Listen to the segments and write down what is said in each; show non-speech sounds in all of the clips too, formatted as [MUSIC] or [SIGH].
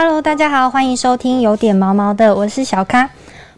Hello，大家好，欢迎收听有点毛毛的，我是小咖。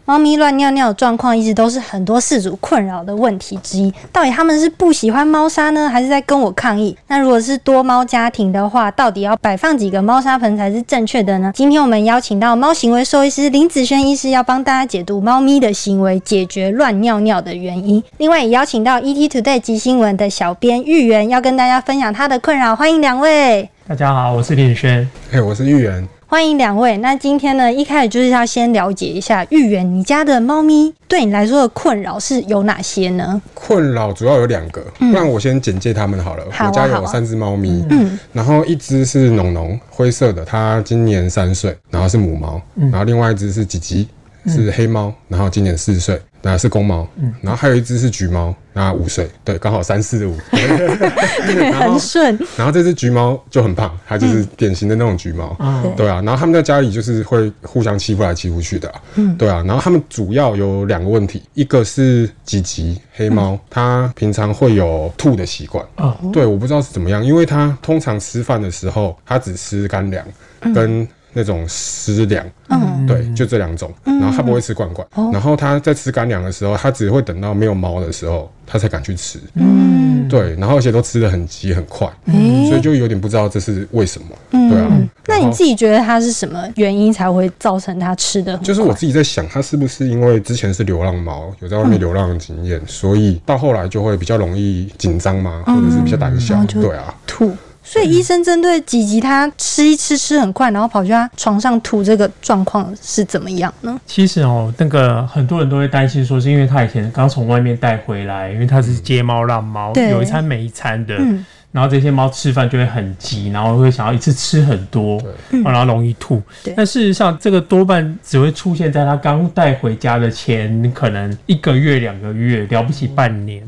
猫咪乱尿尿的状况一直都是很多饲主困扰的问题之一。到底他们是不喜欢猫砂呢，还是在跟我抗议？那如果是多猫家庭的话，到底要摆放几个猫砂盆才是正确的呢？今天我们邀请到猫行为兽医师林子轩医师，要帮大家解读猫咪的行为，解决乱尿尿的原因。另外也邀请到 ET Today 及新闻的小编玉圆，要跟大家分享他的困扰。欢迎两位。大家好，我是林子轩。嘿，我是玉圆。欢迎两位。那今天呢，一开始就是要先了解一下玉圆，你家的猫咪对你来说的困扰是有哪些呢？困扰主要有两个，不然我先简介他们好了。我家有三只猫咪，嗯，然后一只是农农，灰色的，它今年三岁，然后是母猫，然后另外一只是吉吉，是黑猫，然后今年四岁，那是公猫，然后还有一只是橘猫，那五岁，对，刚好三四五。[LAUGHS] 对，很顺。然后这只橘猫就很胖，它就是典型的那种橘猫，嗯。对。啊。然后他们在家里就是会互相欺负来欺负去的、啊，对啊。然后他们主要有两个问题，一个是吉吉黑猫，它平常会有吐的习惯，哦。对，我不知道是怎么样，因为它通常吃饭的时候，它只吃干粮跟那种湿粮，嗯，对，就这两种。然后它不会吃罐罐，然后它在吃干粮的时候，它只会等到没有猫的时候，它才敢去吃。嗯，对，然后而且都吃的很急很快，诶。所以就有点不知道这是为什么。嗯对啊，那你自己觉得它是什么原因才会造成它吃的？就是我自己在想，它是不是因为之前是流浪猫，有在外面流浪的经验，所以到后来就会比较容易紧张嘛，或者是比较胆小？对啊，吐。所以医生针对吉吉他吃一吃吃很快，然后跑去他床上吐这个状况是怎么样呢？其实哦，那个很多人都会担心说，是因为他以前刚从外面带回来，因为他是接猫让猫，有一餐没一餐的，嗯然后这些猫吃饭就会很急，然后会想要一次吃很多，然后容易吐。但事实上，这个多半只会出现在它刚带回家的前可能一个月、两个月，了不起半年。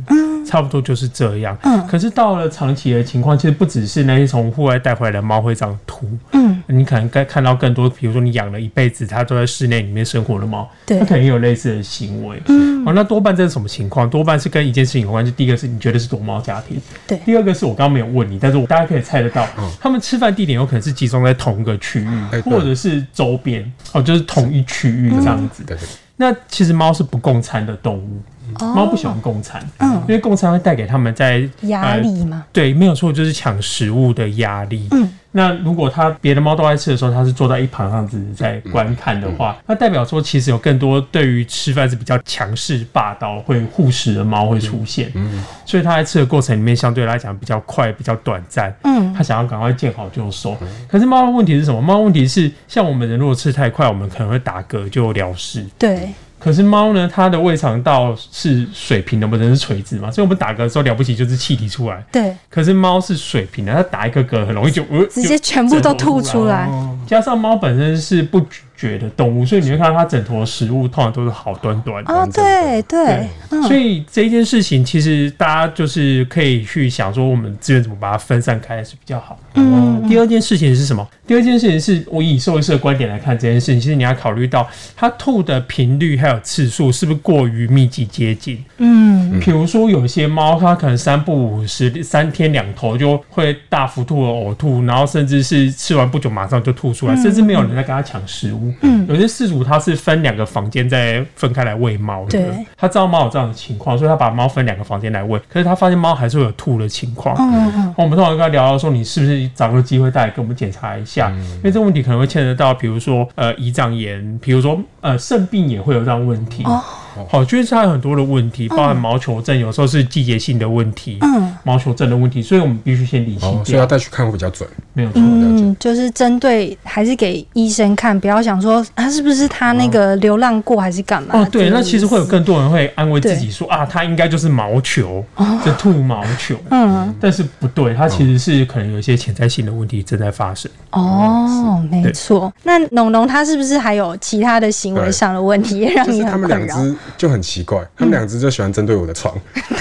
差不多就是这样，嗯。可是到了长期的情况，其实不只是那些从户外带回来的猫会这样吐，嗯，你可能该看到更多，比如说你养了一辈子，它都在室内里面生活的猫，对。它可能也有类似的行为。嗯好，那多半这是什么情况？多半是跟一件事情有关，就第一个是你觉得是躲猫家庭，对。第二个是我刚刚没有问你，但是我大家可以猜得到，嗯。他们吃饭地点有可能是集中在同一个区域，或者是周边，哦，就是同一区域这样子。对对，那其实猫是不共餐的动物，猫不喜欢共餐，嗯因为共餐会带给他们在压力吗？对，没有错，就是抢食物的压力。嗯，那如果它别的猫都在吃的时候，它是坐在一旁这样子在观看的话，那代表说其实有更多对于吃饭是比较强势霸道、会护食的猫会出现。嗯，所以它在吃的过程里面相对来讲比较快、比较短暂。嗯，它想要赶快见好就收。可是猫的问题是什么？猫的问题是像我们人如果吃太快，我们可能会打嗝就了事。对，可是猫呢，它的胃肠道是水平的，我们是垂直嘛，所以我们打嗝的时候了不起就是气体出来。对，可是猫是水平的，它打一个嗝很容易就呃直接全部都吐出来。加上猫本身是不觉的动物，所以你会看到它整坨食物通常都是好端端的。哦，对对，嗯所以这一件事情，其实大家就是可以去想说，我们资源怎么把它分散开来是比较好。嗯第二件事情是什么？第二件事情是我以兽医师的观点来看这件事情，其实你要考虑到它吐的频率还有次数是不是过于密集接近。嗯，比如说有些猫，它可能三不五时、三天两头就会大幅度的呕吐，然后甚至是吃完不久马上就吐出来，甚至没有人在跟它抢食物。嗯有些饲主他是分两个房间再分开来喂猫的，他知道猫有这样的情况，所以他把猫分两个房间来喂。可是他发现猫还是会有吐的情况。嗯嗯我们通常跟他聊到说，你是不是找个机会带来给我们检查一下？因为这个问题可能会牵扯到，比如说呃胰脏炎，比如说呃肾病也会有这样的问题。哦好，就是它有很多的问题，包含毛球症，有时候是季节性的问题，嗯毛球症的问题，所以我们必须先理清哦，所以要掉，带去看会比较准。没有错。嗯，就是针对还是给医生看，不要想说他是不是他那个流浪过还是干嘛？哦，对，那其实会有更多人会安慰自己说啊，他应该就是毛球，就吐毛球。嗯但是不对，它其实是可能有一些潜在性的问题正在发生。哦，没错。那农农他是不是还有其他的行为上的问题，也让你就是他们很困扰？两只就很奇怪，他们两只就喜欢针对我的床，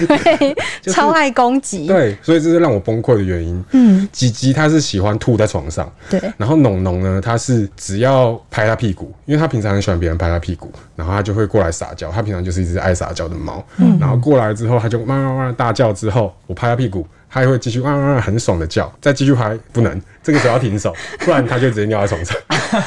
对，[LAUGHS] 超爱攻击。对，所以这是让我崩溃的原因。嗯，吉吉它是喜欢吐在床上，对，然后农农呢，它是只要拍它屁股，因为它平常很喜欢别人拍它屁股，然后它就会过来撒娇。它平常就是一只爱撒娇的猫，然后过来之后，它就哇哇哇大叫之后，我拍它屁股，它会继续汪汪汪很爽的叫，再继续拍不能，这个时候要停手，[LAUGHS] 不然它就直接尿在床上，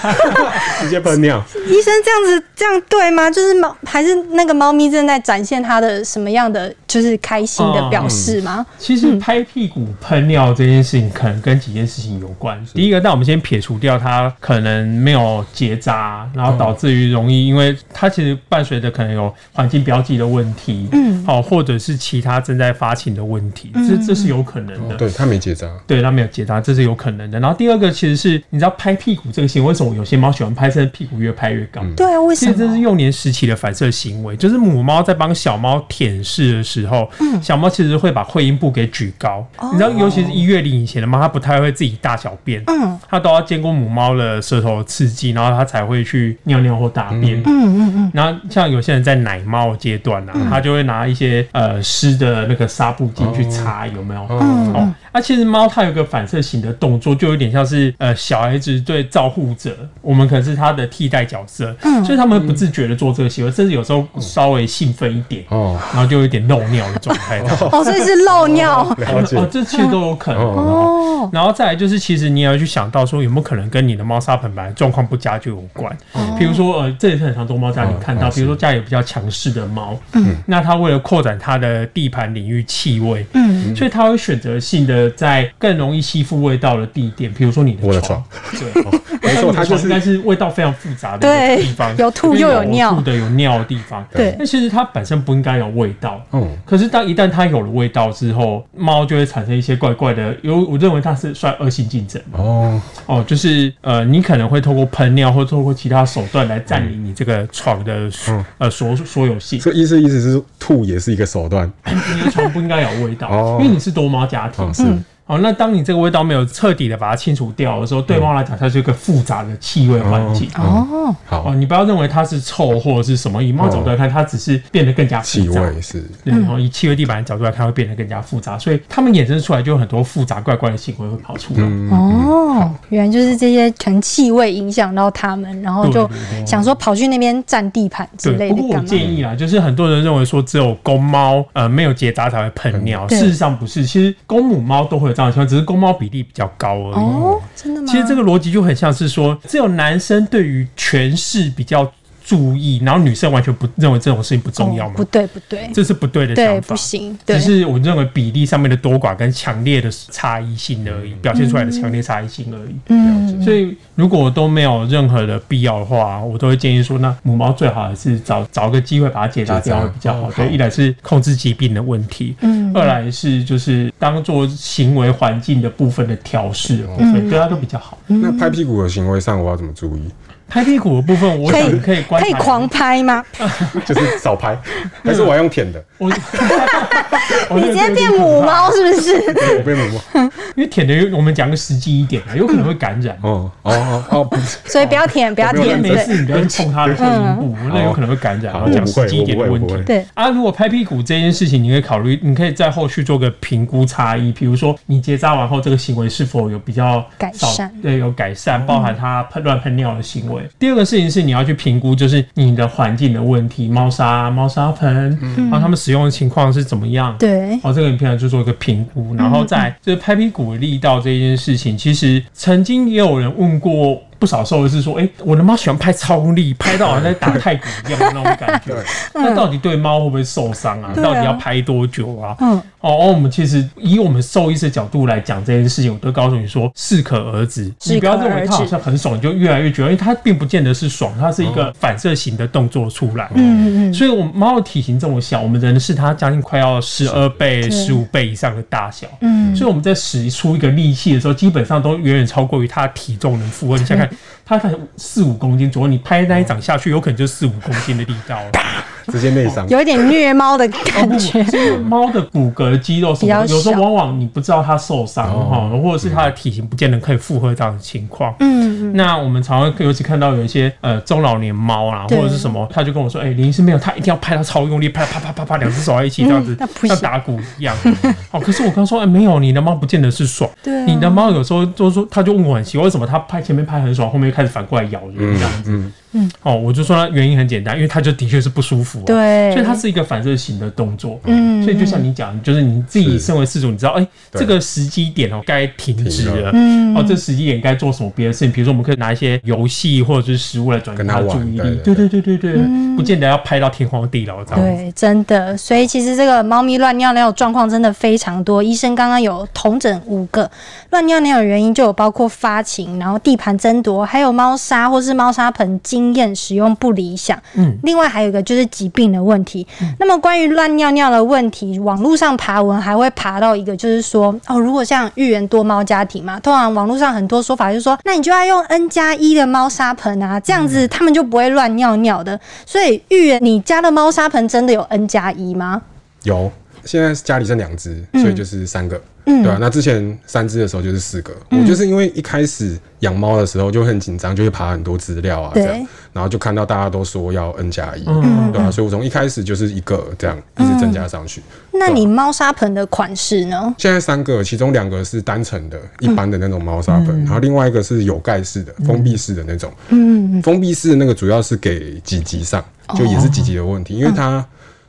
[LAUGHS] 直接喷尿。医生这样子这样对吗？就是猫还是那个猫咪正在展现它的什么样的就是开心的表示吗？其实拍屁股喷尿这件事情，可能跟几件事情有关。第一个，那我们先撇除掉它可能没有结扎，然后导致于容易，因为它其实伴随着可能有环境标记的问题，嗯，好，或者是其他正在发情的问题，这这是有可能的。对，他没结扎，对，他没有结扎，这是有可能的。然后第二个，其实是你知道拍屁股这个行为，为什么有些猫喜欢拍，甚至屁股越拍越高？对啊，为什么？其实这是幼年时期的反射行为，就是母猫在帮小猫舔舐的时候，小猫其实会把会阴部给举高。你知道，尤其是一月龄以前的猫，它不太会自己大小便，嗯，它都要经过母猫的舌头刺激，然后它才会去尿尿或大便。嗯嗯嗯。然后像有些人在奶猫阶段呢，他就会拿一些呃湿的那个纱布巾去擦，有没有？哦，那其实猫它有个反射型的动作，就有点像是呃小孩子对照护者，我们可能是它的替代角色，嗯。所以他们不自觉的做这个行为，甚至有时候稍微兴奋一点，哦，然后就有点漏尿的状态。哦，[LAUGHS] 所以是漏尿。哦，这其实都有可能。哦，然后再来就是，其实你也要去想到说，有没有可能跟你的猫砂盆本来状况不佳就有关？比如说，呃，这也是很常多猫家里看到，比如说家里有比较强势的猫，嗯，那它为了扩展它的地盘领域气味，嗯，所以它会选择性的在更容易吸附味道的地点，比如说你的床，对，没错，它就是应该是味道非常复杂的地方，有吐又有尿，吐的有尿的地方，对。那其实它本身不应该有味道，嗯，可是当一旦它有了味道之后，猫就会产生一些怪怪的，有我认为它是算恶性竞争，哦。哦，就是呃，你可能会透过喷尿或透过其他手段来占领你这个床的呃所所有性。这意思意思是吐也是一个手段，你的床不应该有味道，[LAUGHS] 因为你是多猫家庭。是。好，那当你这个味道没有彻底的把它清除掉的时候，对猫来讲，它是一个复杂的气味环境。哦，好，你不要认为它是臭或者是什么，以猫角度来看，它只是变得更加气味是。然后以气味地板的角度来看，会变得更加复杂，所以它们衍生出来就有很多复杂怪怪的行为会跑出来。哦，原来就是这些纯气味影响到它们，然后就想说跑去那边占地盘之类的。不过我建议啊，就是很多人认为说只有公猫呃没有结扎才会喷尿，事实上不是，其实公母猫都会。这样情况只是公猫比例比较高而已。哦，真的吗？其实这个逻辑就很像是说，只有男生对于权势比较。注意，然后女生完全不认为这种事情不重要吗？不对，不对，这是不对的想法。不行，只是我认为比例上面的多寡跟强烈的差异性而已，表现出来的强烈差异性而已。嗯，所以如果都没有任何的必要的话，我都会建议说，那母猫最好还是找找个机会把它解答掉会比较好。对，一来是控制疾病的问题，嗯，二来是就是当做行为环境的部分的调试部分，对它都比较好。那拍屁股的行为上，我要怎么注意？拍屁股的部分，我想可以可以狂拍吗？[LAUGHS] 就是少拍，还是我要用舔的？[LAUGHS] 我你今天变母猫是不是？我变母猫，因为舔的，我们讲个实际一点啊，有可能会感染。哦哦哦，所以不要舔，不要舔，没事，你不要去碰它的会阴部，那有可能会感染。然后讲实际一点的问题。对啊，如果拍屁股这件事情，你可以考虑，你可以在后续做个评估差异，比如说你结扎完后，这个行为是否有比较改善？对，有改善，包含它喷乱喷尿的行为。第二个事情是你要去评估，就是你的环境的问题，猫砂、猫砂盆，然后他们使用的情况是怎么样？对，哦，这个你平常就做一个评估，然后再就是拍屁股力道这件事情，其实曾经也有人问过。不少兽医是说，哎，我的猫喜欢拍超力，拍到好像在打太鼓一样的那种感觉。那到底对猫会不会受伤啊？到底要拍多久啊？嗯，哦，我们其实以我们兽医的角度来讲这件事情，我都告诉你说，适可而止。你不要认为它好像很爽，你就越来越觉得，因为它并不见得是爽，它是一个反射型的动作出来。嗯嗯嗯。所以，我们猫的体型这么小，我们人是它将近快要十二倍、十五倍以上的大小。嗯。所以我们在使出一个力气的时候，基本上都远远超过于它体重能负荷。你想看。Okay. 它才四五公斤左右，你拍那一掌下去，有可能就四五公斤的力道了。直接内伤，有一点虐猫的感觉。猫的骨骼、肌肉什么，有时候往往你不知道它受伤哈，或者是它的体型不见得可以负荷这样的情况。嗯，那我们常常尤其看到有一些呃中老年猫啊，或者是什么，他就跟我说：“哎，林医师没有，他一定要拍到超用力，拍啪啪啪啪，两只手在一起这样子，像打鼓一样。[LAUGHS] ”哦，可是我刚说哎，没有，你的猫不见得是爽。对，你的猫有时候就说，他就问我很奇怪，为什么他拍前面拍很爽，后面又开始反过来咬人这样子。嗯，哦，我就说它原因很简单，因为它就的确是不舒服、啊，，对，所以它是一个反射型的动作。嗯，所以就像你讲，就是你自己身为事主，你知道，哎、对这个时机点哦，该停止了。嗯哦，这时机点该做什么别的事情？比如说，我们可以拿一些游戏或者是食物来转移跟他的注意力。对对对对对对，不见得要拍到天荒地老这样子。对，真的，所以其实这个猫咪乱尿尿的状况真的非常多。医生刚刚有同诊五个乱尿尿的原因，就有包括发情，然后地盘争夺，还有猫砂或是猫砂盆经验使用不理想。嗯，另外还有一个就是疾病的问题。那么关于乱尿尿的问题，网络上爬文还会爬到一个，就是说哦，如果像寓言多猫家庭嘛，通常网络上很多说法就是说，那你就要用 N 加一的猫砂盆啊，这样子他们就不会乱尿尿的。所以寓言，你家的猫砂盆真的有 N 加一吗？有，现在家里剩两只，所以就是三个。嗯对啊，那之前三只的时候就是四个。我就是因为一开始养猫的时候就很紧张，就会爬很多资料啊，对这样，然后就看到大家都说要 N 加一，嗯对啊，所以我从一开始就是一个这样一直增加上去。那你猫砂盆的款式呢？现在三个，其中两个是单层的，一般的那种猫砂盆，然后另外一个是有盖式的、封闭式的那种。嗯，封闭式的那个主要是给几级上，就也是几级的问题，因为它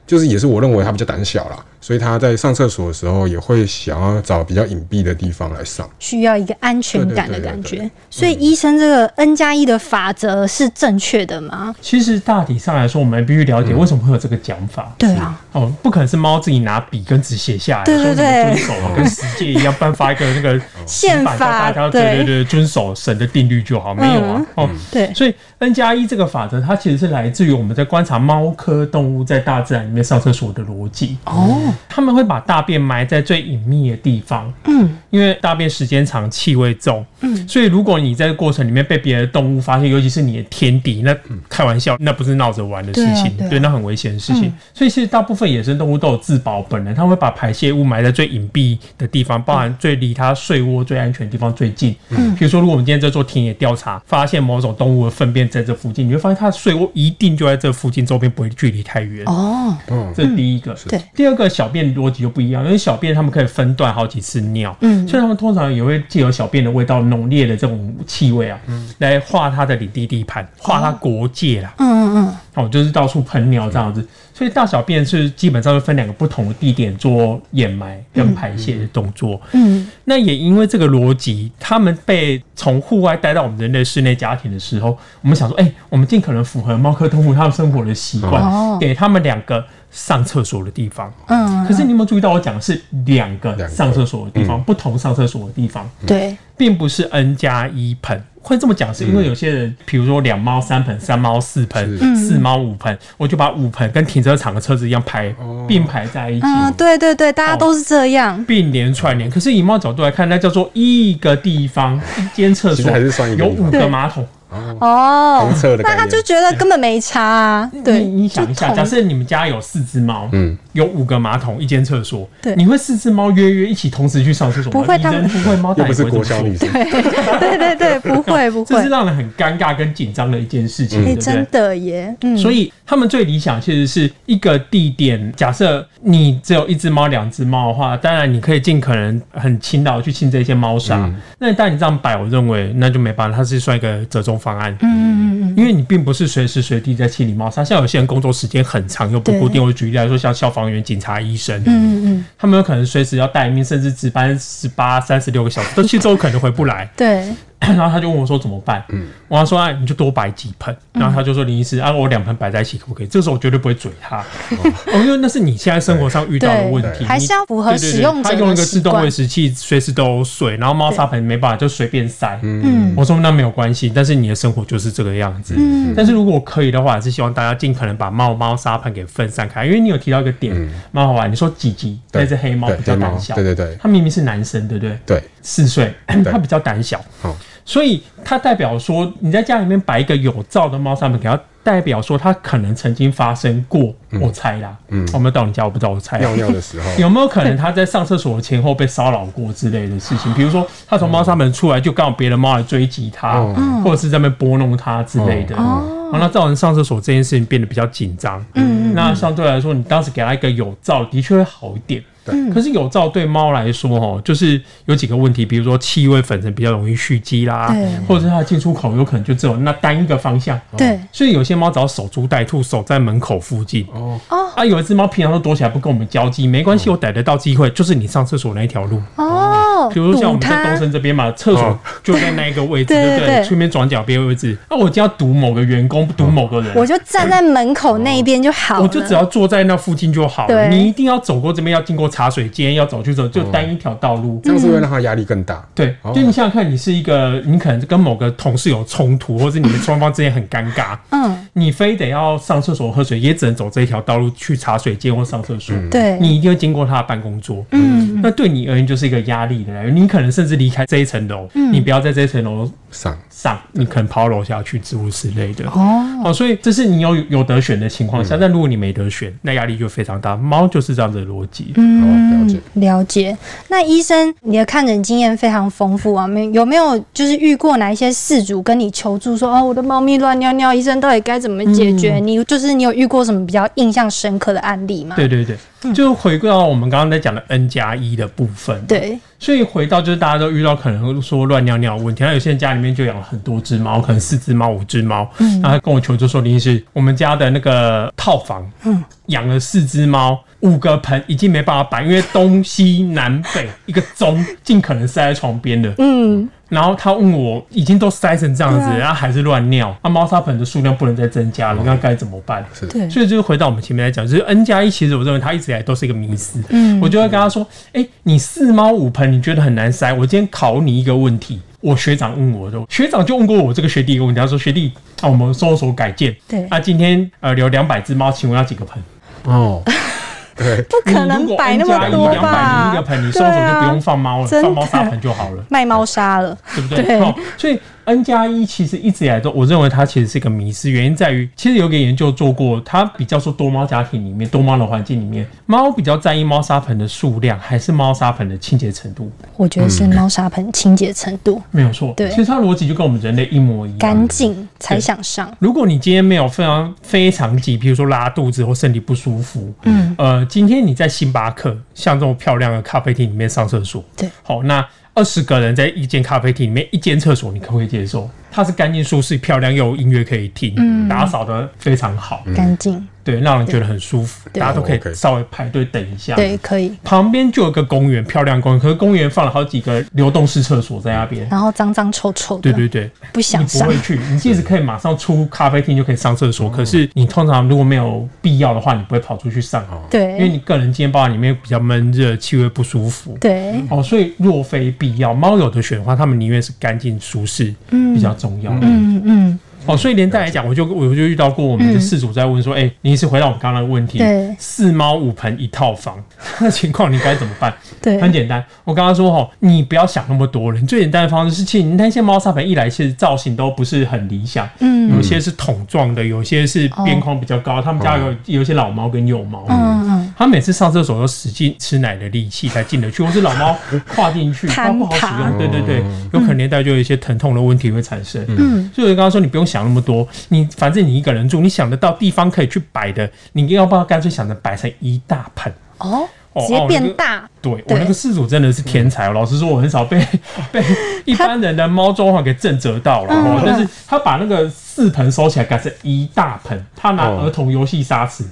就是也是我认为它比较胆小啦，所以他在上厕所的时候也会想要找比较隐蔽的地方来上。需要一个安全感的感觉对。所以医生这个 N 加一的法则是正确的吗？其实大体上来说，我们必须了解为什么会有这个讲法。对啊，哦，不可能是猫自己拿笔跟纸写下来，对对说什么对遵守啊，跟世界一样颁发一个那个 [LAUGHS] 宪法家对对对遵守神的定律就好，没有啊。哦，对，所以 N 加一这个法则，它其实是来自于我们在观察猫科动物在大自然里面上厕所的逻辑。哦，他们会把大便埋在最隐秘的地方，嗯，因为大便时间长，气味重，嗯，所以如果你在过程里面被别的动物发现，尤其是你的天敌，那开玩笑，那不是闹着玩的事情，对啊对啊。那很危险的事情。所以其实大部分野生动物都有自保本能，它会把排泄物埋在最隐蔽的地方，包含最离它睡窝最安全的地方最近。嗯，比如说，如果我们今天在做田野调查，发现某种动物的粪便在这附近，你会发现它的睡窝一定就在这附近，周边不会距离太远。哦，嗯，这是第一个。对，第二个小便逻辑就不一样，因为小便他们可以分段好几次尿，嗯。所以他们通常也会借由小便的味道浓烈的这种气味啊，来画它的领地地盘，画它国界啦，嗯嗯嗯。哦，就是到处喷尿这样子。所以大小便是基本上会分两个不同的地点做掩埋跟排泄的动作。嗯。那也因为这个逻辑，他们被从户外带到我们人类室内家庭的时候，我们想说，哎、我们尽可能符合猫科动物它们生活的习惯，哦。给他们两个上厕所的地方。嗯，可是你有没有注意到，我讲的是两个上厕所的地方，不同上厕所的地方，对，并不是 N 加一盆。会这么讲，是因为有些人，比如说两猫三盆、三猫四盆、四猫五盆，我就把五盆跟停车场的车子一样排并排在一起。嗯，对对对，大家都是这样。并联串联，可是以猫角度来看，那叫做一个地方，一间厕所其实还是算一个有五个马桶。哦公厕的那他就觉得根本没差啊。对，你你想一下，假设你们家有四只猫，嗯，有五个马桶，一间厕所，对你会四只猫约约一起同时去上厕所吗？不会他们不会，猫不是国小女生，对 [LAUGHS] 对对，不会不会这是，让人很尴尬跟紧张的一件事情，哎，对不对真？的耶，嗯，所以他们最理想其实是一个地点。假设你只有一只猫、两只猫的话，当然你可以尽可能很勤劳地去清这些猫砂。嗯那但你这样摆，我认为那就没办法，它是算一个折中方案。嗯嗯嗯因为你并不是随时随地在清理猫砂，像有些人工作时间很长又不固定。我举例来说，像消防员、警察、医生，嗯嗯，他们有可能随时要待命，甚至值班十八、三十六个小时，都其实都可能回不来。对，然后他就问我说怎么办？嗯，我说啊，你就多摆几盆。然后他就说林医师啊，我两盆摆在一起可不可以？这时候我绝对不会嘴他，哦，因为那是你现在生活上遇到的问题，还是要符合使用者他用一个自动喂。食器，随时都有水，然后猫砂盆没办法就随便塞。嗯我说那没有关系，但是你的生活就是这个样子。嗯但是如果可以的话，还是希望大家尽可能把猫猫砂盆给分散开，因为你有提到一个点，蛮好玩。你说吉吉那只黑猫对黑猫比较胆小，对对对它明明是男生，对不对？对，四岁，它比较胆小，好，所以它代表说你在家里面摆一个有罩的猫砂盆给它，代表说它可能曾经发生过，我猜啦，嗯，我没有到你家，我不知道，我猜啊。尿尿的时候，[LAUGHS] 有没有可能他在上厕所前后被骚扰过之类的事情？比如说他从猫砂盆出来，就刚好别的猫来追击他，哦或者是在那边拨弄他之类的。哦哦，那造成上厕所这件事情变得比较紧张。嗯，那相对来说，你当时给它一个有罩，的确会好一点。对。可是有照对猫来说，哦，就是有几个问题，比如说气味粉尘比较容易蓄积啦对，或者是它的进出口有可能就只有那单一个方向。对。所以有些猫只要守株待兔，守在门口附近。哦，啊，有一只猫平常都躲起来不跟我们交际，没关系，我逮得到机会，就是你上厕所那一条路。哦，比如说像我们在东升这边嘛，厕所哦就在那一个位置，[LAUGHS] 对对对对不对？顺便转角边位置。那我就要堵某个员工，堵某个人，我就站在门口那一边就好了。我就只要坐在那附近就好了。你一定要走过这边，要经过茶水间，要走去走，就单一条道路。这样是会让他压力更大。对，哦就你想想看，你是一个，你可能跟某个同事有冲突，或者你们双方之间很尴尬，嗯，你非得要上厕所喝水，也只能走这一条道路去茶水间或上厕所。对，你一定要经过他的办公桌，嗯，那对你而言就是一个压力的来源。你可能甚至离开这一层楼，嗯你不要在这一层楼上上，你可能跑到楼下去，植物室类的。哦，哦，所以这是你有有得选的情况下，但如果你没得选，那压力就非常大。猫就是这样子的逻辑。嗯，了解。了解。那医生，你的看诊经验非常丰富啊，没有没有就是遇过哪一些事主跟你求助说，哦，我的猫咪乱尿尿，医生到底该怎么解决？你就是你有遇过什么比较印象深刻的案例吗？对对对，就回归到我们刚刚在讲的 N 加一的部分。，对所以回到就是大家都遇到可能会说乱尿尿的问题，那有些人家里面就养了很多只猫，可能四只猫、五只猫，嗯然后他跟我求助说，林医师，我们家的那个套房，嗯，养了四只猫。五个盆已经没办法摆，因为东西南北一个钟尽可能塞在床边的。嗯，然后他问我，已经都塞成这样子，然后还是乱尿，那猫砂盆的数量不能再增加了，那该怎么办？是对，所以就是回到我们前面来讲，就是 N 加一，其实我认为它一直以来都是一个迷思。嗯我就会跟他说：“哎、你四猫五盆，你觉得很难塞？我今天考你一个问题。”我学长问我的，学长就问过我这个学弟一个问题，他说：“学弟，啊，我们搜索改建，对啊，今天呃留两百只猫，请问要几个盆？哦，[LAUGHS] 对，不可能摆那么多加一两百吧？零一个盆，你收容所对啊就不用放猫了，放猫砂盆就好了。”卖猫砂了，对不对？对哦，所以 N 加一其实一直以来都，我认为它其实是一个迷思，原因在于，其实有个研究做过，它比较说多猫家庭里面，多猫的环境里面，猫比较在意猫砂盆的数量，还是猫砂盆的清洁程度？我觉得是猫砂盆清洁程度 [LAUGHS] 没有错，对其实它逻辑就跟我们人类一模一样。干净才想上。如果你今天没有非常非常急，比如说拉肚子或身体不舒服，嗯，呃，今天你在星巴克像这种漂亮的咖啡厅里面上厕所，对，好，那二十个人在一间咖啡厅里面，一间厕所，你可不可以接受？它是干净舒适、漂亮，又有音乐可以听，嗯。打扫的非常好，干净，对，让人觉得很舒服，大家都可以稍微排队等一下。对，可以。旁边就有个公园，漂亮公园，可是公园放了好几个流动式厕所在那边。然后脏脏臭臭的，对对对，不想上你不会。去，你即使可以马上出咖啡厅就可以上厕所，可是你通常如果没有必要的话，你不会跑出去上，对。因为你个人今天包含里面比较闷热，气味不舒服。对，哦，所以若非必要，猫有的选的话，他们宁愿是干净舒适嗯。比较重要。嗯嗯，哦，所以连带来讲，我就我就遇到过我们的事主在问说，哎、你是回到我们刚刚的问题，对四猫五盆一套房，[LAUGHS] 那情况你该怎么办？对，很简单，我刚刚说哈，你不要想那么多了。你最简单的方式是，其实你那些猫砂盆一来，其实造型都不是很理想，嗯有些是桶状的，有些是边框比较高。他们家有有一些老猫跟幼猫，嗯嗯，他每次上厕所都使劲吃奶的力气才进得去，或是老猫 [LAUGHS] 跨进去，它不好使用。对对对，有可能连带就有一些疼痛的问题会产生。嗯，所以我刚刚说，你不用想那么多，你反正你一个人住，你想得到地方可以去摆的，你要不要干脆想着摆成一大盆？哦，哦直接变大，对我那个事主真的是天才哦，老实说，我很少被 [LAUGHS] 被一般人的猫装潢给震折到了。但是他把那个四盆收起来，改成一大盆，他拿哦儿童游戏沙池、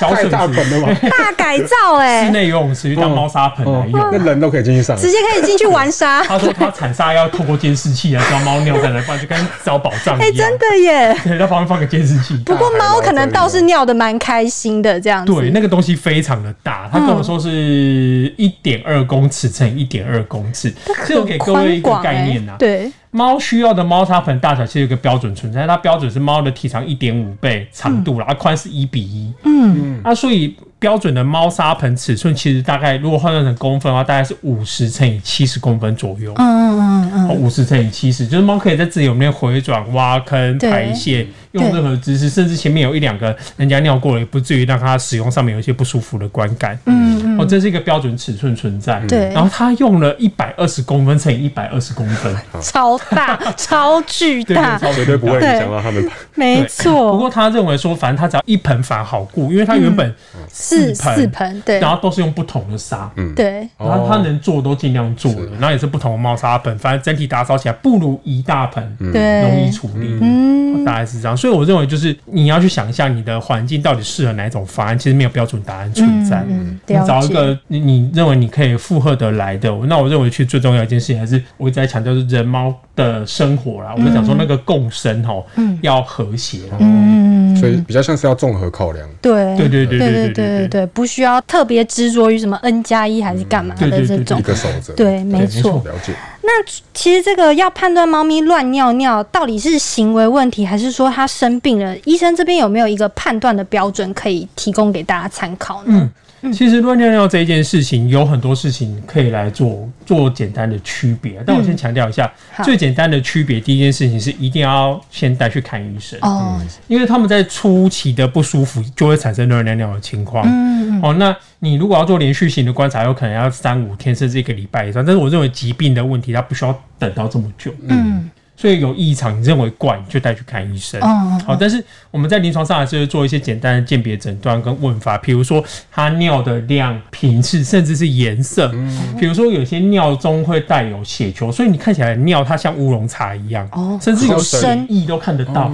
小水池、大盆了吧？大改造哎室哎，内游泳池当猫砂盆来哦，用。那人都可以进去上。直接可以进去玩沙，他说他铲沙要透过监视器来知道猫尿在哪，不然就跟找宝藏 [LAUGHS] 哎，一样真。的耶。对，在旁边放个监视器。不过猫可能倒是尿的蛮开心的，这样子。对，那个东西非常的大，他跟我说是一点二公尺乘以一点二公尺，这我给各位一个概念呐、哎对，猫需要的猫砂盆大小其实有一个标准存在，它标准是猫的体长一点五倍，长度啦，啊宽是一比一。嗯，那所以标准的猫砂盆尺寸其实大概如果换算成公分的话，大概是五十乘以七十公分左右。嗯嗯嗯哦，五十乘以七十，就是猫可以在自己里面回转、挖坑、排泄，用任何姿势，甚至前面有一两个人家尿过了，也不至于让它使用上面有一些不舒服的观感。嗯嗯哦，这是一个标准尺寸存在。对。然后他用了一百二十公分乘以一百二十公分，[LAUGHS] 超大，[LAUGHS] 超巨对大，对绝对不会影响到他们。没错。不，过他认为说，反正他只要一盆反而好顾，因为他原本四四盆四盆，对。然后都是用不同的沙，对，然后他能做都尽量做了，然后也是不同的猫砂盆，反正整体打扫起来不如一大盆对，容易处理。嗯，大概是这样，所以我认为就是你要去想一下你的环境到底适合哪一种方案，其实没有标准答案存在。嗯，你了解，找一个你你认为你可以负荷得来的，那我认为其实最重要一件事情还是我一直在强调是人猫的生活啦。我们讲说那个共生吼，要和谐啦。嗯，所以比较像是要综合考量。对，对对对对对对对不需要特别执着于什么 n 加一还是干嘛的这种一。个守则，对，没没错错。了解。那其实这个要判断猫咪乱尿尿到底是行为问题，还是说它生病了？医生这边有没有一个判断的标准可以提供给大家参考呢？嗯，其实乱尿尿这一件事情有很多事情可以来做做简单的区别，但我先强调一下，好。最简单的区别，第一件事情是一定要先带去看医生，哦，因为他们在初期的不舒服就会产生乱尿尿的情况。哦，那你如果要做连续性的观察，有可能要三五天甚至一个礼拜以上。但是我认为疾病的问题，它不需要等到这么久。嗯所以有异常，你认为怪，你就带去看医生。哦好，但是我们在临床上还是会做一些简单的鉴别诊断跟问法，比如说它尿的量、频次，甚至是颜色。比如说有些尿中会带有血球，所以你看起来尿它像乌龙茶一样，哦甚至有好深血液都看得到。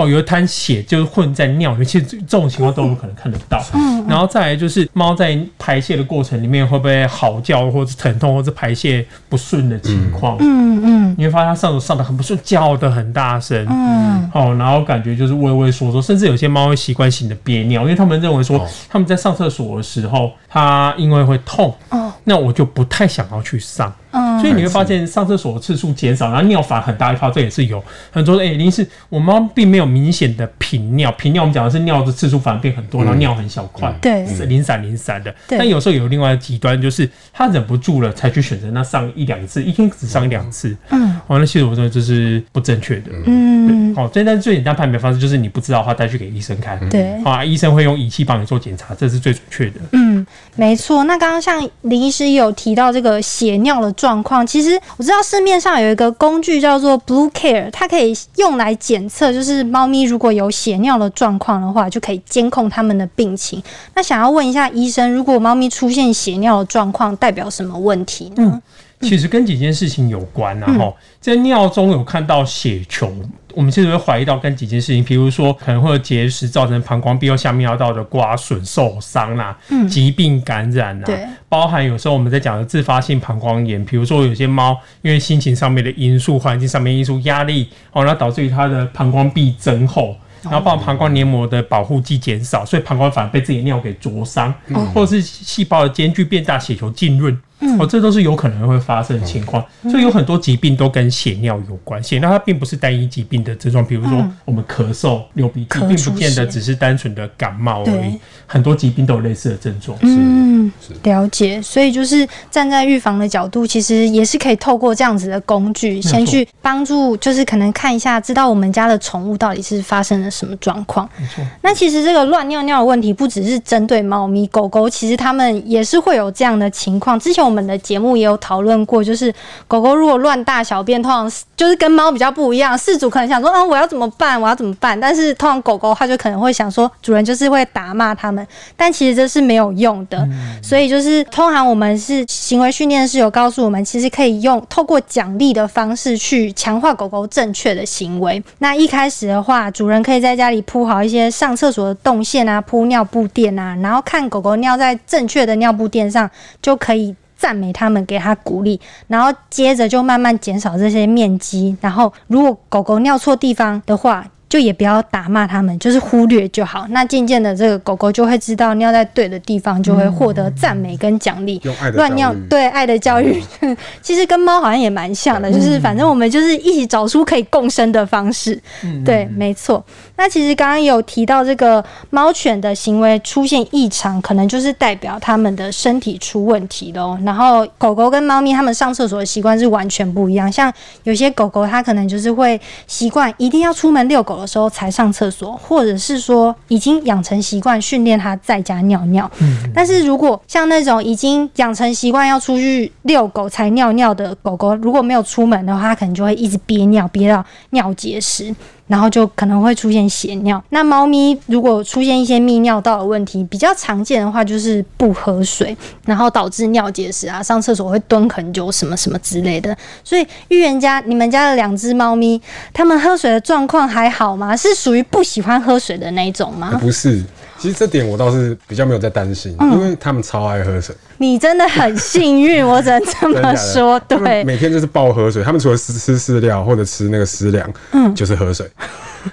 哦，有一滩血就是混在尿里面，其实这这种情况都有可能看得到。嗯然后再来就是猫在排泄的过程里面会不会嚎叫，或者疼痛，或者排泄不顺的情况。嗯嗯你会发现它上手上的很不顺，叫的很大声。嗯，哦，然后感觉就是畏畏缩缩，甚至有些猫会习惯性的憋尿，因为他们认为说哦他们在上厕所的时候，它因为会痛，哦那我就不太想要去上，嗯，所以你会发现上厕所的次数减少，然后尿反很大一泡，这也是有很多哎，林是我猫并没有明显的频尿，频尿我们讲的是尿的次数反而变很多，然后尿很小块，对是零散零散的。但有时候有另外的极端，就是他忍不住了才去选择那上一两次，一天只上一两次，嗯哦，那其实我认为这是不正确的。嗯，好，最但是最简单判别方式就是你不知道的话带去给医生看，对。啊，医生会用仪器帮你做检查，这是最准确的。嗯，没错。那刚刚像林医师有提到这个血尿的状况，其实我知道市面上有一个工具叫做 Blue Care，它可以用来检测，就是猫咪如果有血尿的状况的话，就可以监控它们的病情。那想要问一下医生，如果猫咪出现血尿的状况，代表什么问题呢？其实跟几件事情有关啊然后在尿中有看到血球，我们其实会怀疑到跟几件事情，比如说可能会有结石造成膀胱壁或下泌尿道的刮损、受伤啦、疾病感染啦，包含有时候我们在讲的自发性膀胱炎，比如说有些猫因为心情上面的因素、环境上面因素、压力，哦，那导致于它的膀胱壁增厚。然后，包含膀胱黏膜的保护剂减少，所以膀胱反而被自己的尿给灼伤，或者是细胞的间距变大，血球浸润，哦，这都是有可能会发生的情况。所以有很多疾病都跟血尿有关。血尿它并不是单一疾病的症状，比如说我们咳嗽、流鼻涕，并不见得只是单纯的感冒而已，很多疾病都有类似的症状。嗯，了解。所以就是站在预防的角度，其实也是可以透过这样子的工具，先去帮助，就是可能看一下，知道我们家的宠物到底是发生了什么状况。没错，那其实这个乱尿尿的问题不只是针对猫咪、狗狗，其实它们也是会有这样的情况。之前我们的节目也有讨论过，就是狗狗如果乱大小便，通常就是跟猫比较不一样。饲主可能想说，嗯，我要怎么办？我要怎么办？但是通常狗狗它就可能会想说，主人就是会打骂它们，但其实这是没有用的。所以就是通常我们是行为训练是有告诉我们，其实可以用透过奖励的方式去强化狗狗正确的行为。那一开始的话，主人可以在家里铺好一些上厕所的动线啊，铺尿布垫啊，然后看狗狗尿在正确的尿布垫上，就可以。赞美他们，给他鼓励，然后接着就慢慢减少这些面积。然后，如果狗狗尿错地方的话，就也不要打骂他们，就是忽略就好。那渐渐的，这个狗狗就会知道尿在对的地方，就会获得赞美跟奖励。乱尿对爱的教育，[LAUGHS] 其实跟猫好像也蛮像的，就是反正我们就是一起找出可以共生的方式。对，没错。那其实刚刚有提到这个猫犬的行为出现异常，可能就是代表它们的身体出问题喽。然后狗狗跟猫咪它们上厕所的习惯是完全不一样，像有些狗狗它可能就是会习惯一定要出门遛狗有时候才上厕所，或者是说已经养成习惯训练它在家尿尿。但是如果像那种已经养成习惯要出去遛狗才尿尿的狗狗，如果没有出门的话，它可能就会一直憋尿，憋到尿结石。然后就可能会出现血尿。那猫咪如果出现一些泌尿道的问题，比较常见的话就是不喝水，然后导致尿结石啊，上厕所会蹲很久，什么什么之类的。所以预言家，你们家的两只猫咪，它们喝水的状况还好吗？是属于不喜欢喝水的那一种吗？不是，其实这点我倒是比较没有在担心，因为他们超爱喝水。你真的很幸运，我只能这么说。对，每天就是爆喝水。他们除了吃吃饲料或者吃那个食粮，嗯，就是喝水。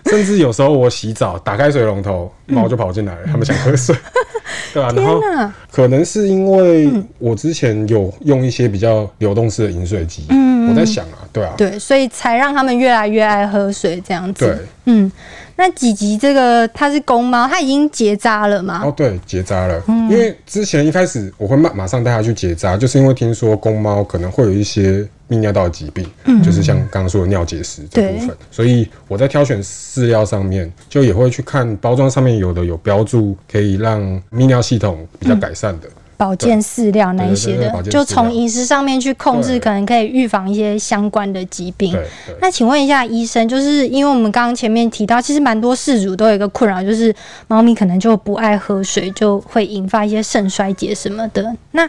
甚至有时候我洗澡打开水龙头，猫就跑进来了，他们想喝水，[LAUGHS] 对啊？然后可能是因为我之前有用一些比较流动式的饮水机，嗯，我在想啊，对啊，对，所以才让他们越来越爱喝水这样子。对，嗯。那几集这个它是公猫，它已经结扎了吗？哦，对，结扎了。嗯，因为之前一开始我会马马上带它去结扎，就是因为听说公猫可能会有一些泌尿道疾病，嗯，就是像刚刚说的尿结石这部分，所以我在挑选饲料上面就也会去看包装上面有的有标注可以让泌尿系统比较改善的。保健饲料那一些的，就从饮食上面去控制，可能可以预防一些相关的疾病。那请问一下医生，就是因为我们刚刚前面提到，其实蛮多饲主都有一个困扰，就是猫咪可能就不爱喝水，就会引发一些肾衰竭什么的。那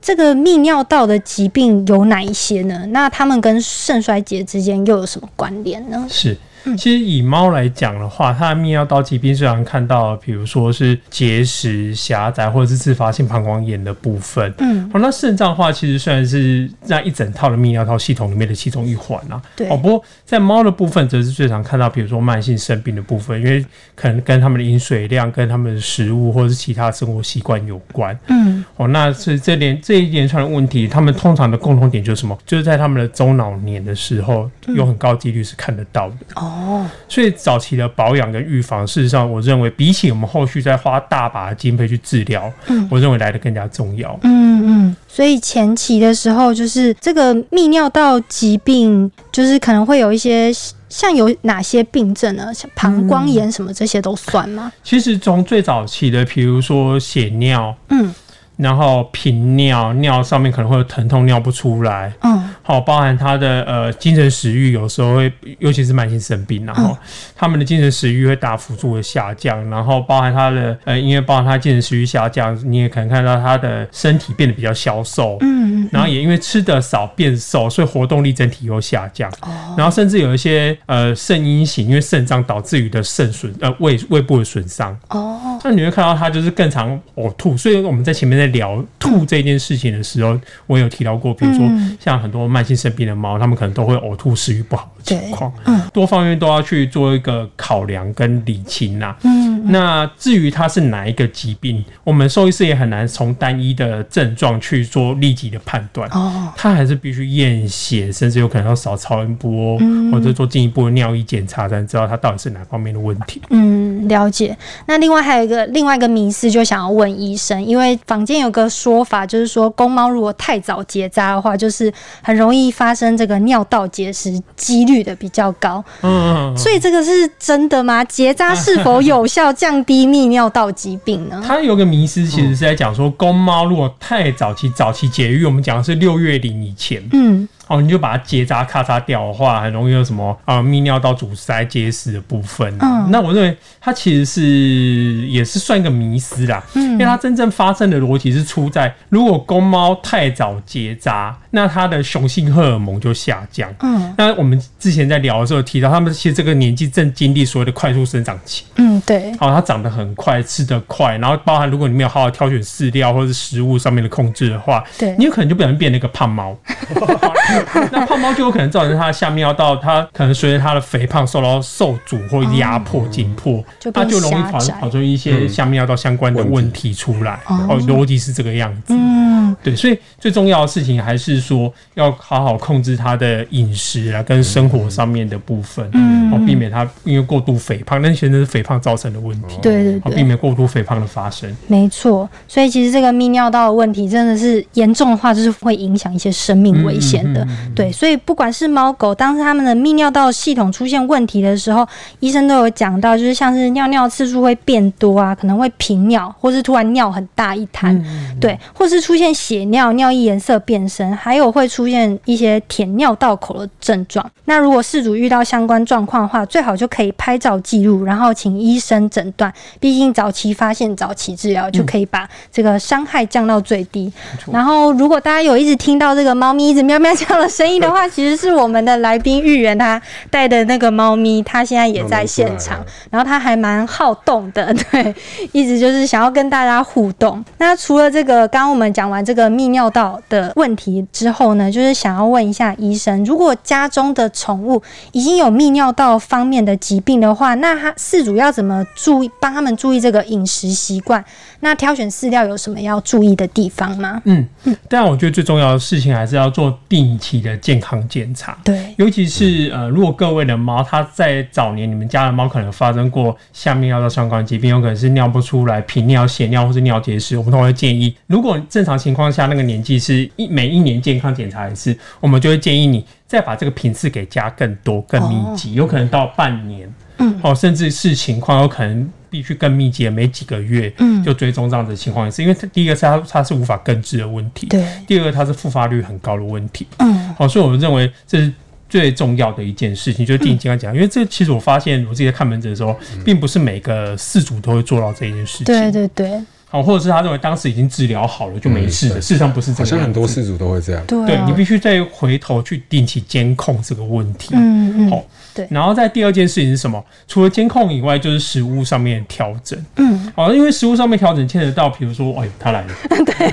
这个泌尿道的疾病有哪一些呢？那它们跟肾衰竭之间又有什么关联呢？是。其实以猫来讲的话，它的泌尿道疾病虽然看到，比如说是结石狭窄或者是自发性膀胱炎的部分，嗯，哦，那肾脏的话，其实虽然是在一整套的泌尿道系统里面的其中一环啊，对，哦，不过在猫的部分，则是最常看到，比如说慢性生病的部分，因为可能跟它们的饮水量、跟它们的食物或者是其他生活习惯有关，嗯，哦，那是这连这一连串的问题，他们通常的共同点就是什么？就是在他们的中老年的时候，有很高几率是看得到的，哦。哦，所以早期的保养跟预防，事实上，我认为比起我们后续再花大把的经费去治疗，嗯，我认为来的更加重要。嗯嗯，所以前期的时候，就是这个泌尿道疾病，就是可能会有一些像有哪些病症呢？像膀胱炎什么这些都算吗？其实从最早期的，比如说血尿，嗯。然后频尿，尿上面可能会有疼痛，尿不出来。嗯，好，包含他的呃精神食欲，有时候会，尤其是慢性生病，然后他们的精神食欲会大幅度的下降。然后包含他的呃，因为包含他精神食欲下降，你也可能看到他的身体变得比较消瘦。嗯，然后也因为吃的少变瘦，所以活动力整体又下降。哦，然后甚至有一些呃肾阴型，因为肾脏导致于的肾损呃胃胃部的损伤。哦，那你会看到他就是更常呕吐。所以我们在前面在。聊吐这件事情的时候，我有提到过，比如说像很多慢性生病的猫，它们可能都会呕吐、食欲不好的情况，嗯，多方面都要去做一个考量跟理清呐。嗯，那至于它是哪一个疾病，我们兽医师也很难从单一的症状去做立即的判断。哦，它还是必须验血，甚至有可能要扫超音波，或者做进一步的尿液检查，才能知道它到底是哪方面的问题。嗯，了解。那另外还有一个另外一个迷思，就想要问医生，因为坊间。有个说法就是说，公猫如果太早结扎的话，就是很容易发生这个尿道结石几率的比较高。嗯，所以这个是真的吗？结扎是否有效降低泌尿道疾病呢？它有个迷思，其实是在讲说，公猫如果太早期早期节育，我们讲的是六月龄以前。嗯。哦，你就把它结扎咔嚓掉的话，很容易有什么啊泌尿道阻塞结石的部分。嗯，那我认为它其实是也是算一个迷思啦。嗯，因为它真正发生的逻辑是出在，如果公猫太早结扎，那它的雄性荷尔蒙就下降。嗯，那我们之前在聊的时候提到，他们其实这个年纪正经历所谓的快速生长期。嗯，对。哦，它长得很快，吃得快，然后包含如果你没有好好挑选饲料或者是食物上面的控制的话，对，你有可能就不小心变成一个胖猫。[LAUGHS] [LAUGHS] 那胖猫就有可能造成它的下泌尿道，它可能随着它的肥胖受到受阻或压迫紧迫，它就容易跑跑出一些下泌尿道相关的问题出来。哦，逻辑是这个样子。嗯，对，所以最重要的事情还是是说要好好控制它的饮食啊，跟生活上面的部分，嗯，哦，避免它因为过度肥胖，那些是肥胖造成的问题，对对对，避免过度肥胖的发生。没错，所以其实这个泌尿道的问题真的是严重的话，就是会影响一些生命危险的。对，所以不管是猫狗，当它们的泌尿道系统出现问题的时候，医生都有讲到，就是像是尿尿次数会变多啊，可能会频尿，或是突然尿很大一滩，对，或是出现血尿、尿液颜色变深，还有会出现一些舔尿道口的症状。那如果事主遇到相关状况的话，最好就可以拍照记录，然后请医生诊断。毕竟早期发现、早期治疗，就可以把这个伤害降到最低。然后，如果大家有一直听到这个猫咪一直喵喵叫 [LAUGHS] 的声音的话，其实是我们的来宾玉圆他带的那个猫咪，他现在也在现场，然后他还蛮好动的，[LAUGHS] 对，一直就是想要跟大家互动。那除了这个，刚刚我们讲完这个泌尿道的问题之后呢，就是想要问一下医生，如果家中的宠物已经有泌尿道方面的疾病的话，那它饲主要怎么注意，帮他们注意这个饮食习惯？那挑选饲料有什么要注意的地方吗？嗯，但我觉得最重要的事情还是要做定期的健康检查。对，尤其是呃，如果各位的猫，它在早年你们家的猫可能发生过下面尿道相关疾病，有可能是尿不出来、频尿、血尿或是尿结石，我们都会建议，如果正常情况下那个年纪是一每一年健康检查一次，我们就会建议你再把这个频次给加更多、更密集，有可能到半年，嗯，哦，甚至是情况有可能。必须更密集，每几个月就追踪这样子的情况一次，因为第一个是它它是无法根治的问题，对；第二个它是复发率很高的问题，嗯，好，所以我们认为这是最重要的一件事情，就是定期跟他讲，因为这其实我发现我自己在看门诊的时候，并不是每个饲主都会做到这一件事情，对对对，好，或者是他认为当时已经治疗好了就没事的，事实上不是这样，好像很多事主都会这样，对你必须再回头去定期监控这个问题，嗯嗯，好。对，然后在第二件事情是什么？除了监控以外，就是食物上面调整。嗯，好，因为食物上面调整牵扯到，比如说，哎呦，他来了。[LAUGHS] 对，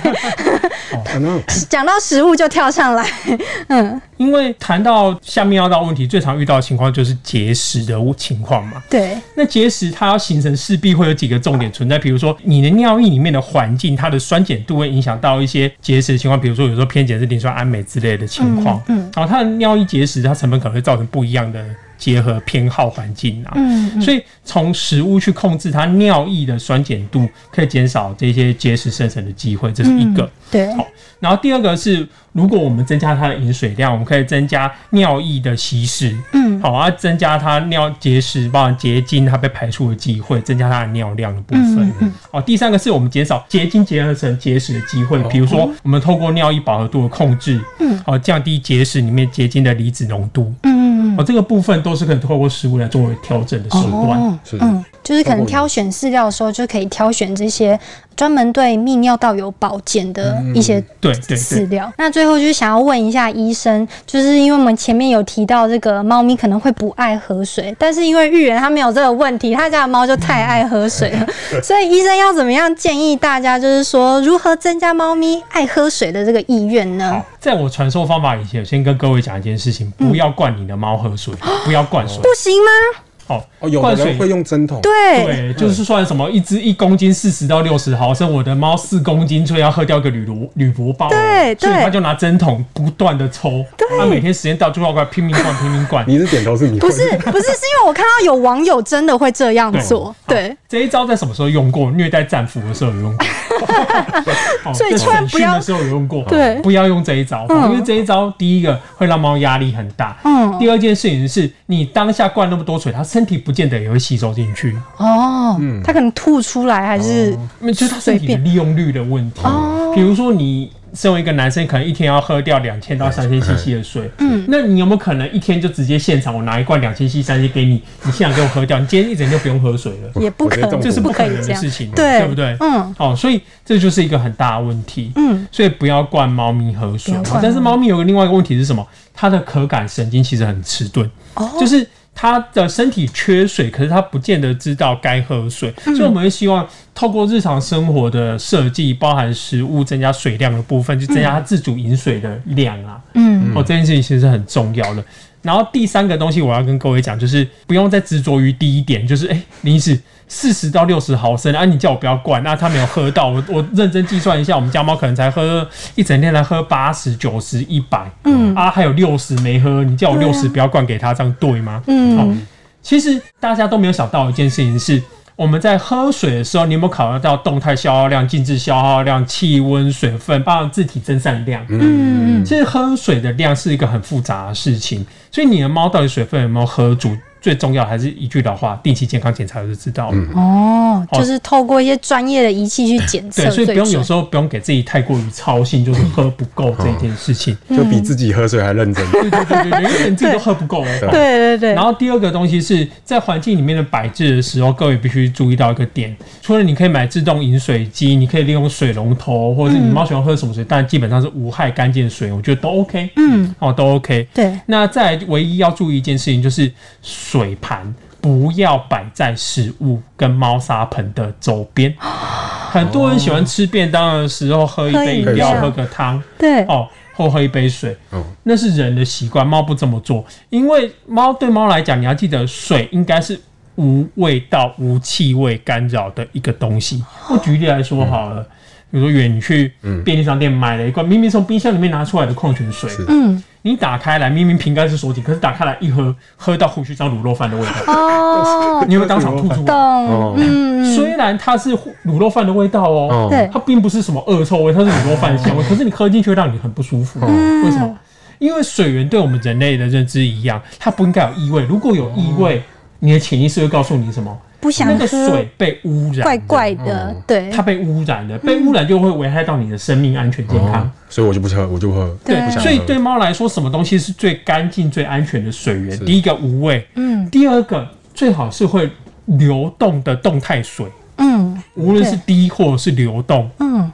[LAUGHS] [LAUGHS] 讲到食物就跳上来。嗯，因为谈到下面要到问题，最常遇到的情况就是结石的情况嘛。对，那结石它要形成，势必会有几个重点存在，比如说你的尿液里面的环境，它的酸碱度会影响到一些结石的情况，比如说有时候偏碱是磷酸氨镁之类的情况。嗯，然后它的尿液结石，它成分可能会造成不一样的。结合偏好环境啊，嗯，所以从食物去控制它尿液的酸碱度，可以减少这些结石生成的机会，这是一个。对，好，然后第二个是，如果我们增加它的饮水量，我们可以增加尿液的稀释，嗯，好啊，增加它尿结石，包含结晶它被排出的机会，增加它的尿量的部分。嗯，好，第三个是我们减少结晶结合成结石的机会，比如说我们透过尿液饱和度的控制，嗯，好，降低结石里面结晶的离子浓度，嗯。哦，这个部分都是可以透过食物来作为调整的手段，嗯，就是可能挑选饲料的时候就可以挑选这些。专门对泌尿道有保健的一些对饲料。那最后就是想要问一下医生，就是因为我们前面有提到这个猫咪可能会不爱喝水，但是因为玉圆它没有这个问题，他家的猫就太爱喝水了，[LAUGHS] 所以医生要怎么样建议大家，就是说如何增加猫咪爱喝水的这个意愿呢？在我传授方法以前，先跟各位讲一件事情：不要灌你的猫喝水，不要灌水，[GASPS] 不行吗？哦哦，有的人会用针筒，对对，就是算什么一只一公斤四十到六十毫升，我的猫四公斤，所以要喝掉个铝箔铝箔包，对所以他就拿针筒不断的抽，他每天时间到就要快拼命灌拼命灌。你是点头是你？不是不是，是因为我看到有网友真的会这样做，对。这一招在什么时候用过？虐待战俘的时候有用过，[LAUGHS] 所以千万不要的时候有用过，对，不要用这一招，因为这一招第一个会让猫压力很大，嗯，第二件事情是你当下灌那么多水，它身体不见得也会。吸收进去哦，它可能吐出来还是，就是它身体的利用率的问题。哦，比如说你身为一个男生，可能一天要喝掉两千到三千 CC 的水，嗯，那你有没有可能一天就直接现场我拿一罐两千 CC 三千给你，你现场给我喝掉，你今天一整就不用喝水了？也不可能，这是不可能的事情，对对不对？嗯，哦，所以这就是一个很大的问题。嗯，所以不要灌猫咪喝水。但是猫咪有个另外一个问题是什么？它的可感神经其实很迟钝，哦，就是。他的身体缺水，可是他不见得知道该喝水，所以我们会希望透过日常生活的设计，包含食物增加水量的部分，就增加他自主饮水的量啊。嗯，哦，这件事情其实是很重要的。然后第三个东西我要跟各位讲，就是不用再执着于第一点，就是哎，林医师四十到六十毫升，啊，你叫我不要灌，那他没有喝到，我我认真计算一下，我们家猫可能才喝一整天才喝八十九十一百，嗯啊，还有六十没喝，你叫我六十不要灌给他，这样对吗？嗯，好其实大家都没有想到一件事情是。我们在喝水的时候，你有没有考虑到动态消耗量、静止消耗量、气温、水分，包括自体增散量？嗯，其实喝水的量是一个很复杂的事情，所以你的猫到底水分有没有喝足？最重要还是一句老话，定期健康检查就知道了。哦，就是透过一些专业的仪器去检测。对，所以不用有时候不用给自己太过于操心，就是喝不够这一件事情，[LAUGHS] 就比自己喝水还认真。对对对对，因为 [LAUGHS] 你自己都喝不够。对对对。然后第二个东西是在环境里面的摆置的时候，各位必须注意到一个点：除了你可以买自动饮水机，你可以利用水龙头，或者是你猫喜欢喝什么水，但基本上是无害干净水，我觉得都 OK。嗯，哦，都 OK。对。那再唯一要注意一件事情就是水盘。不要摆在食物跟猫砂盆的周边。[GASPS] 很多人喜欢吃便当的时候喝一杯饮料，喝个汤，对哦，或喝一杯水，那是人的习惯。猫不这么做，因为猫对猫来讲，你要记得，水应该是无味道、无气味干扰的一个东西。我举例来说好了，比如说远去便利商店买了一罐明明从冰箱里面拿出来的矿泉水，嗯。你打开来，明明瓶盖是锁紧，可是打开来一喝，喝到胡须章卤肉饭的味道。哦，你会当场吐出来。嗯，虽然它是卤肉饭的味道哦，对，它并不是什么恶臭味，它是卤肉饭的香味。可是你喝进去会让你很不舒服。为什么？因为水源对我们人类的认知一样，它不应该有异味。如果有异味，你的潜意识会告诉你什么？不想那个水被污染，怪怪的，对，它被污染了，被污染就会危害到你的生命安全健康，所以我就不喝，我就喝。对，所以对猫来说，什么东西是最干净、最安全的水源？第一个无味，嗯，第二个最好是会流动的动态水，嗯，无论是滴或者是流动，嗯。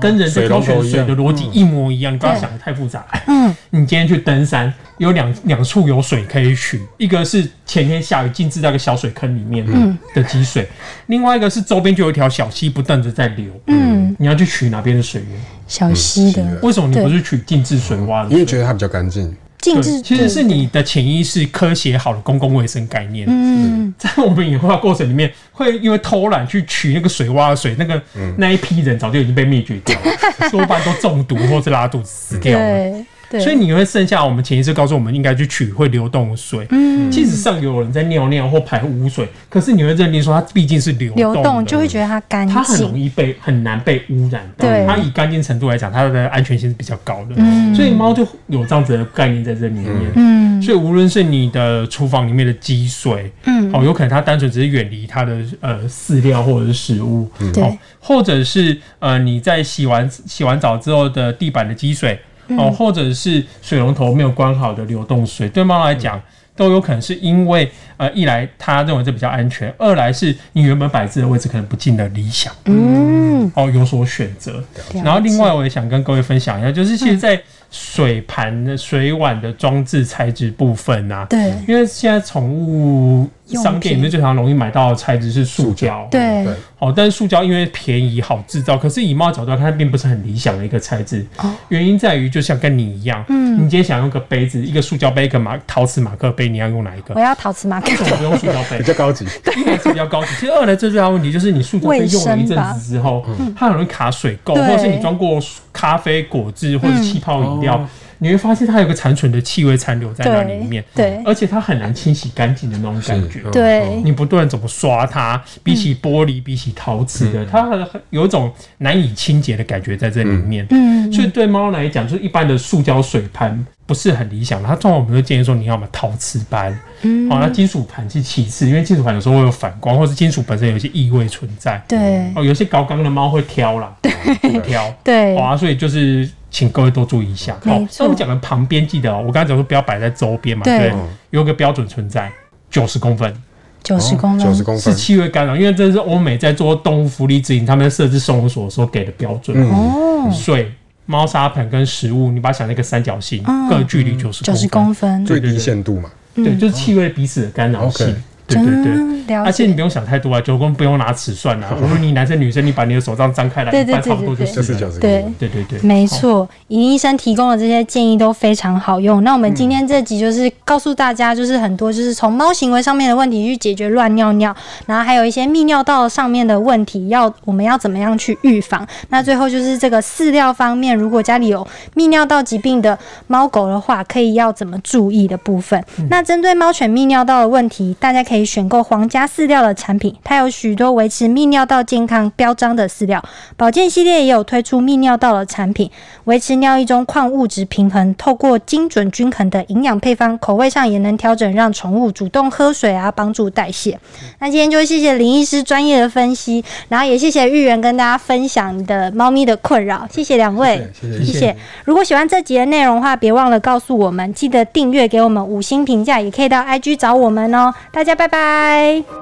跟人的挑选水的逻辑一模一样，你不要想的太复杂。嗯，你今天去登山，有两两处有水可以取，一个是前天下雨静置在个小水坑里面的积水，另外一个是周边就有一条小溪不断的在流。嗯，你要去取哪边的水源？小溪的。为什么你不是取静置水洼的？因为觉得它比较干净。禁止其实是你的潜意识科学好的公共卫生概念。嗯，在我们演化过程里面，会因为偷懒去取那个水洼的水，那个那一批人早就已经被灭绝掉了，[LAUGHS] 多半都中毒或是拉肚子死掉了。所以你会剩下我们潜意识告诉我们应该去取会流动的水。嗯，即使上有人在尿尿或排污水，可是你会认定说它毕竟是流流动，就会觉得它干净，它很容易被很难被污染。对，它以干净程度来讲，它的安全性是比较高的。嗯，所以猫就有这样子的概念在这里面。嗯，所以无论是你的厨房里面的积水，嗯，哦，有可能它单纯只是远离它的呃饲料或者是食物，对，或者是呃你在洗完洗完澡之后的地板的积水。哦，或者是水龙头没有关好的流动水，对猫来讲都有可能是因为呃，一来他认为这比较安全，二来是你原本摆置的位置可能不尽的理想，嗯，哦，有所选择。然后另外我也想跟各位分享一下，就是其实，在水盘的水碗的装置材质部分啊，对，因为现在宠物。商店里面最常容易买到的材质是塑胶，对，哦，但是塑胶因为便宜好制造，可是以猫角度来看，它并不是很理想的一个材质。原因在于，就像跟你一样，嗯，你今天想用个杯子，一个塑胶杯，一个马陶瓷马克杯，你要用哪一个？我要陶瓷马克，为什么不用塑胶杯？[LAUGHS] 比较高级，一来是比较高级。其实二来最重要问题就是你塑胶杯用了一阵子之后，它很容易卡水垢，或者是你装过咖啡、果汁或者气泡饮料。你会发现它有个残存的气味残留在那里面，对，而且它很难清洗干净的那种感觉，对，你不断怎么刷它，比起玻璃，比起陶瓷的，它有一种难以清洁的感觉在这里面，嗯，所以对猫来讲，就是一般的塑胶水盘不是很理想，它通常我们会建议说你要么陶瓷盘，嗯，好，那金属盘是其次，因为金属盘有时候会有反光，或是金属本身有一些异味存在，对，哦，有些高刚的猫会挑啦，对，挑，[LAUGHS] 对，好啊，所以就是。请各位多注意一下。好，那我们讲的旁边，记得哦，我刚才讲说不要摆在周边嘛，对，有个标准存在，九十公分，九十公分，九十公分。是气味干扰，因为这是欧美在做动物福利指引，他们设置收容所时候给的标准。哦，水、猫砂盆跟食物，你把它想那个三角形，各距离九十九十公分，最低限度嘛，对，就是气味彼此的干扰性。对对对。而且你不用想太多啊，九宫不用拿尺算啊。[LAUGHS] 无论你男生女生，你把你的手这样张开来，对对一般差不多对就是了就是九十对对对对，没错，尹医生提供的这些建议都非常好用。那我们今天这集就是告诉大家，就是很多就是从猫行为上面的问题去解决乱尿尿，然后还有一些泌尿道上面的问题，要我们要怎么样去预防？那最后就是这个饲料方面，如果家里有泌尿道疾病的猫狗的话，可以要怎么注意的部分。那针对猫犬泌尿道的问题，大家可以选购皇家饲料的产品，它有许多维持泌尿道健康标章的饲料。保健系列也有推出泌尿道的产品，维持尿液中矿物质平衡，透过精准均衡的营养配方，口味上也能调整，让宠物主动喝水啊，帮助代谢。那今天就谢谢林医师专业的分析，然后也谢谢玉圆跟大家分享你的猫咪的困扰，谢谢两位，谢谢。如果喜欢这集的内容的话，别忘了告诉我们，记得订阅给我们五星评价，也可以到 IG 找我们哦。大家拜拜。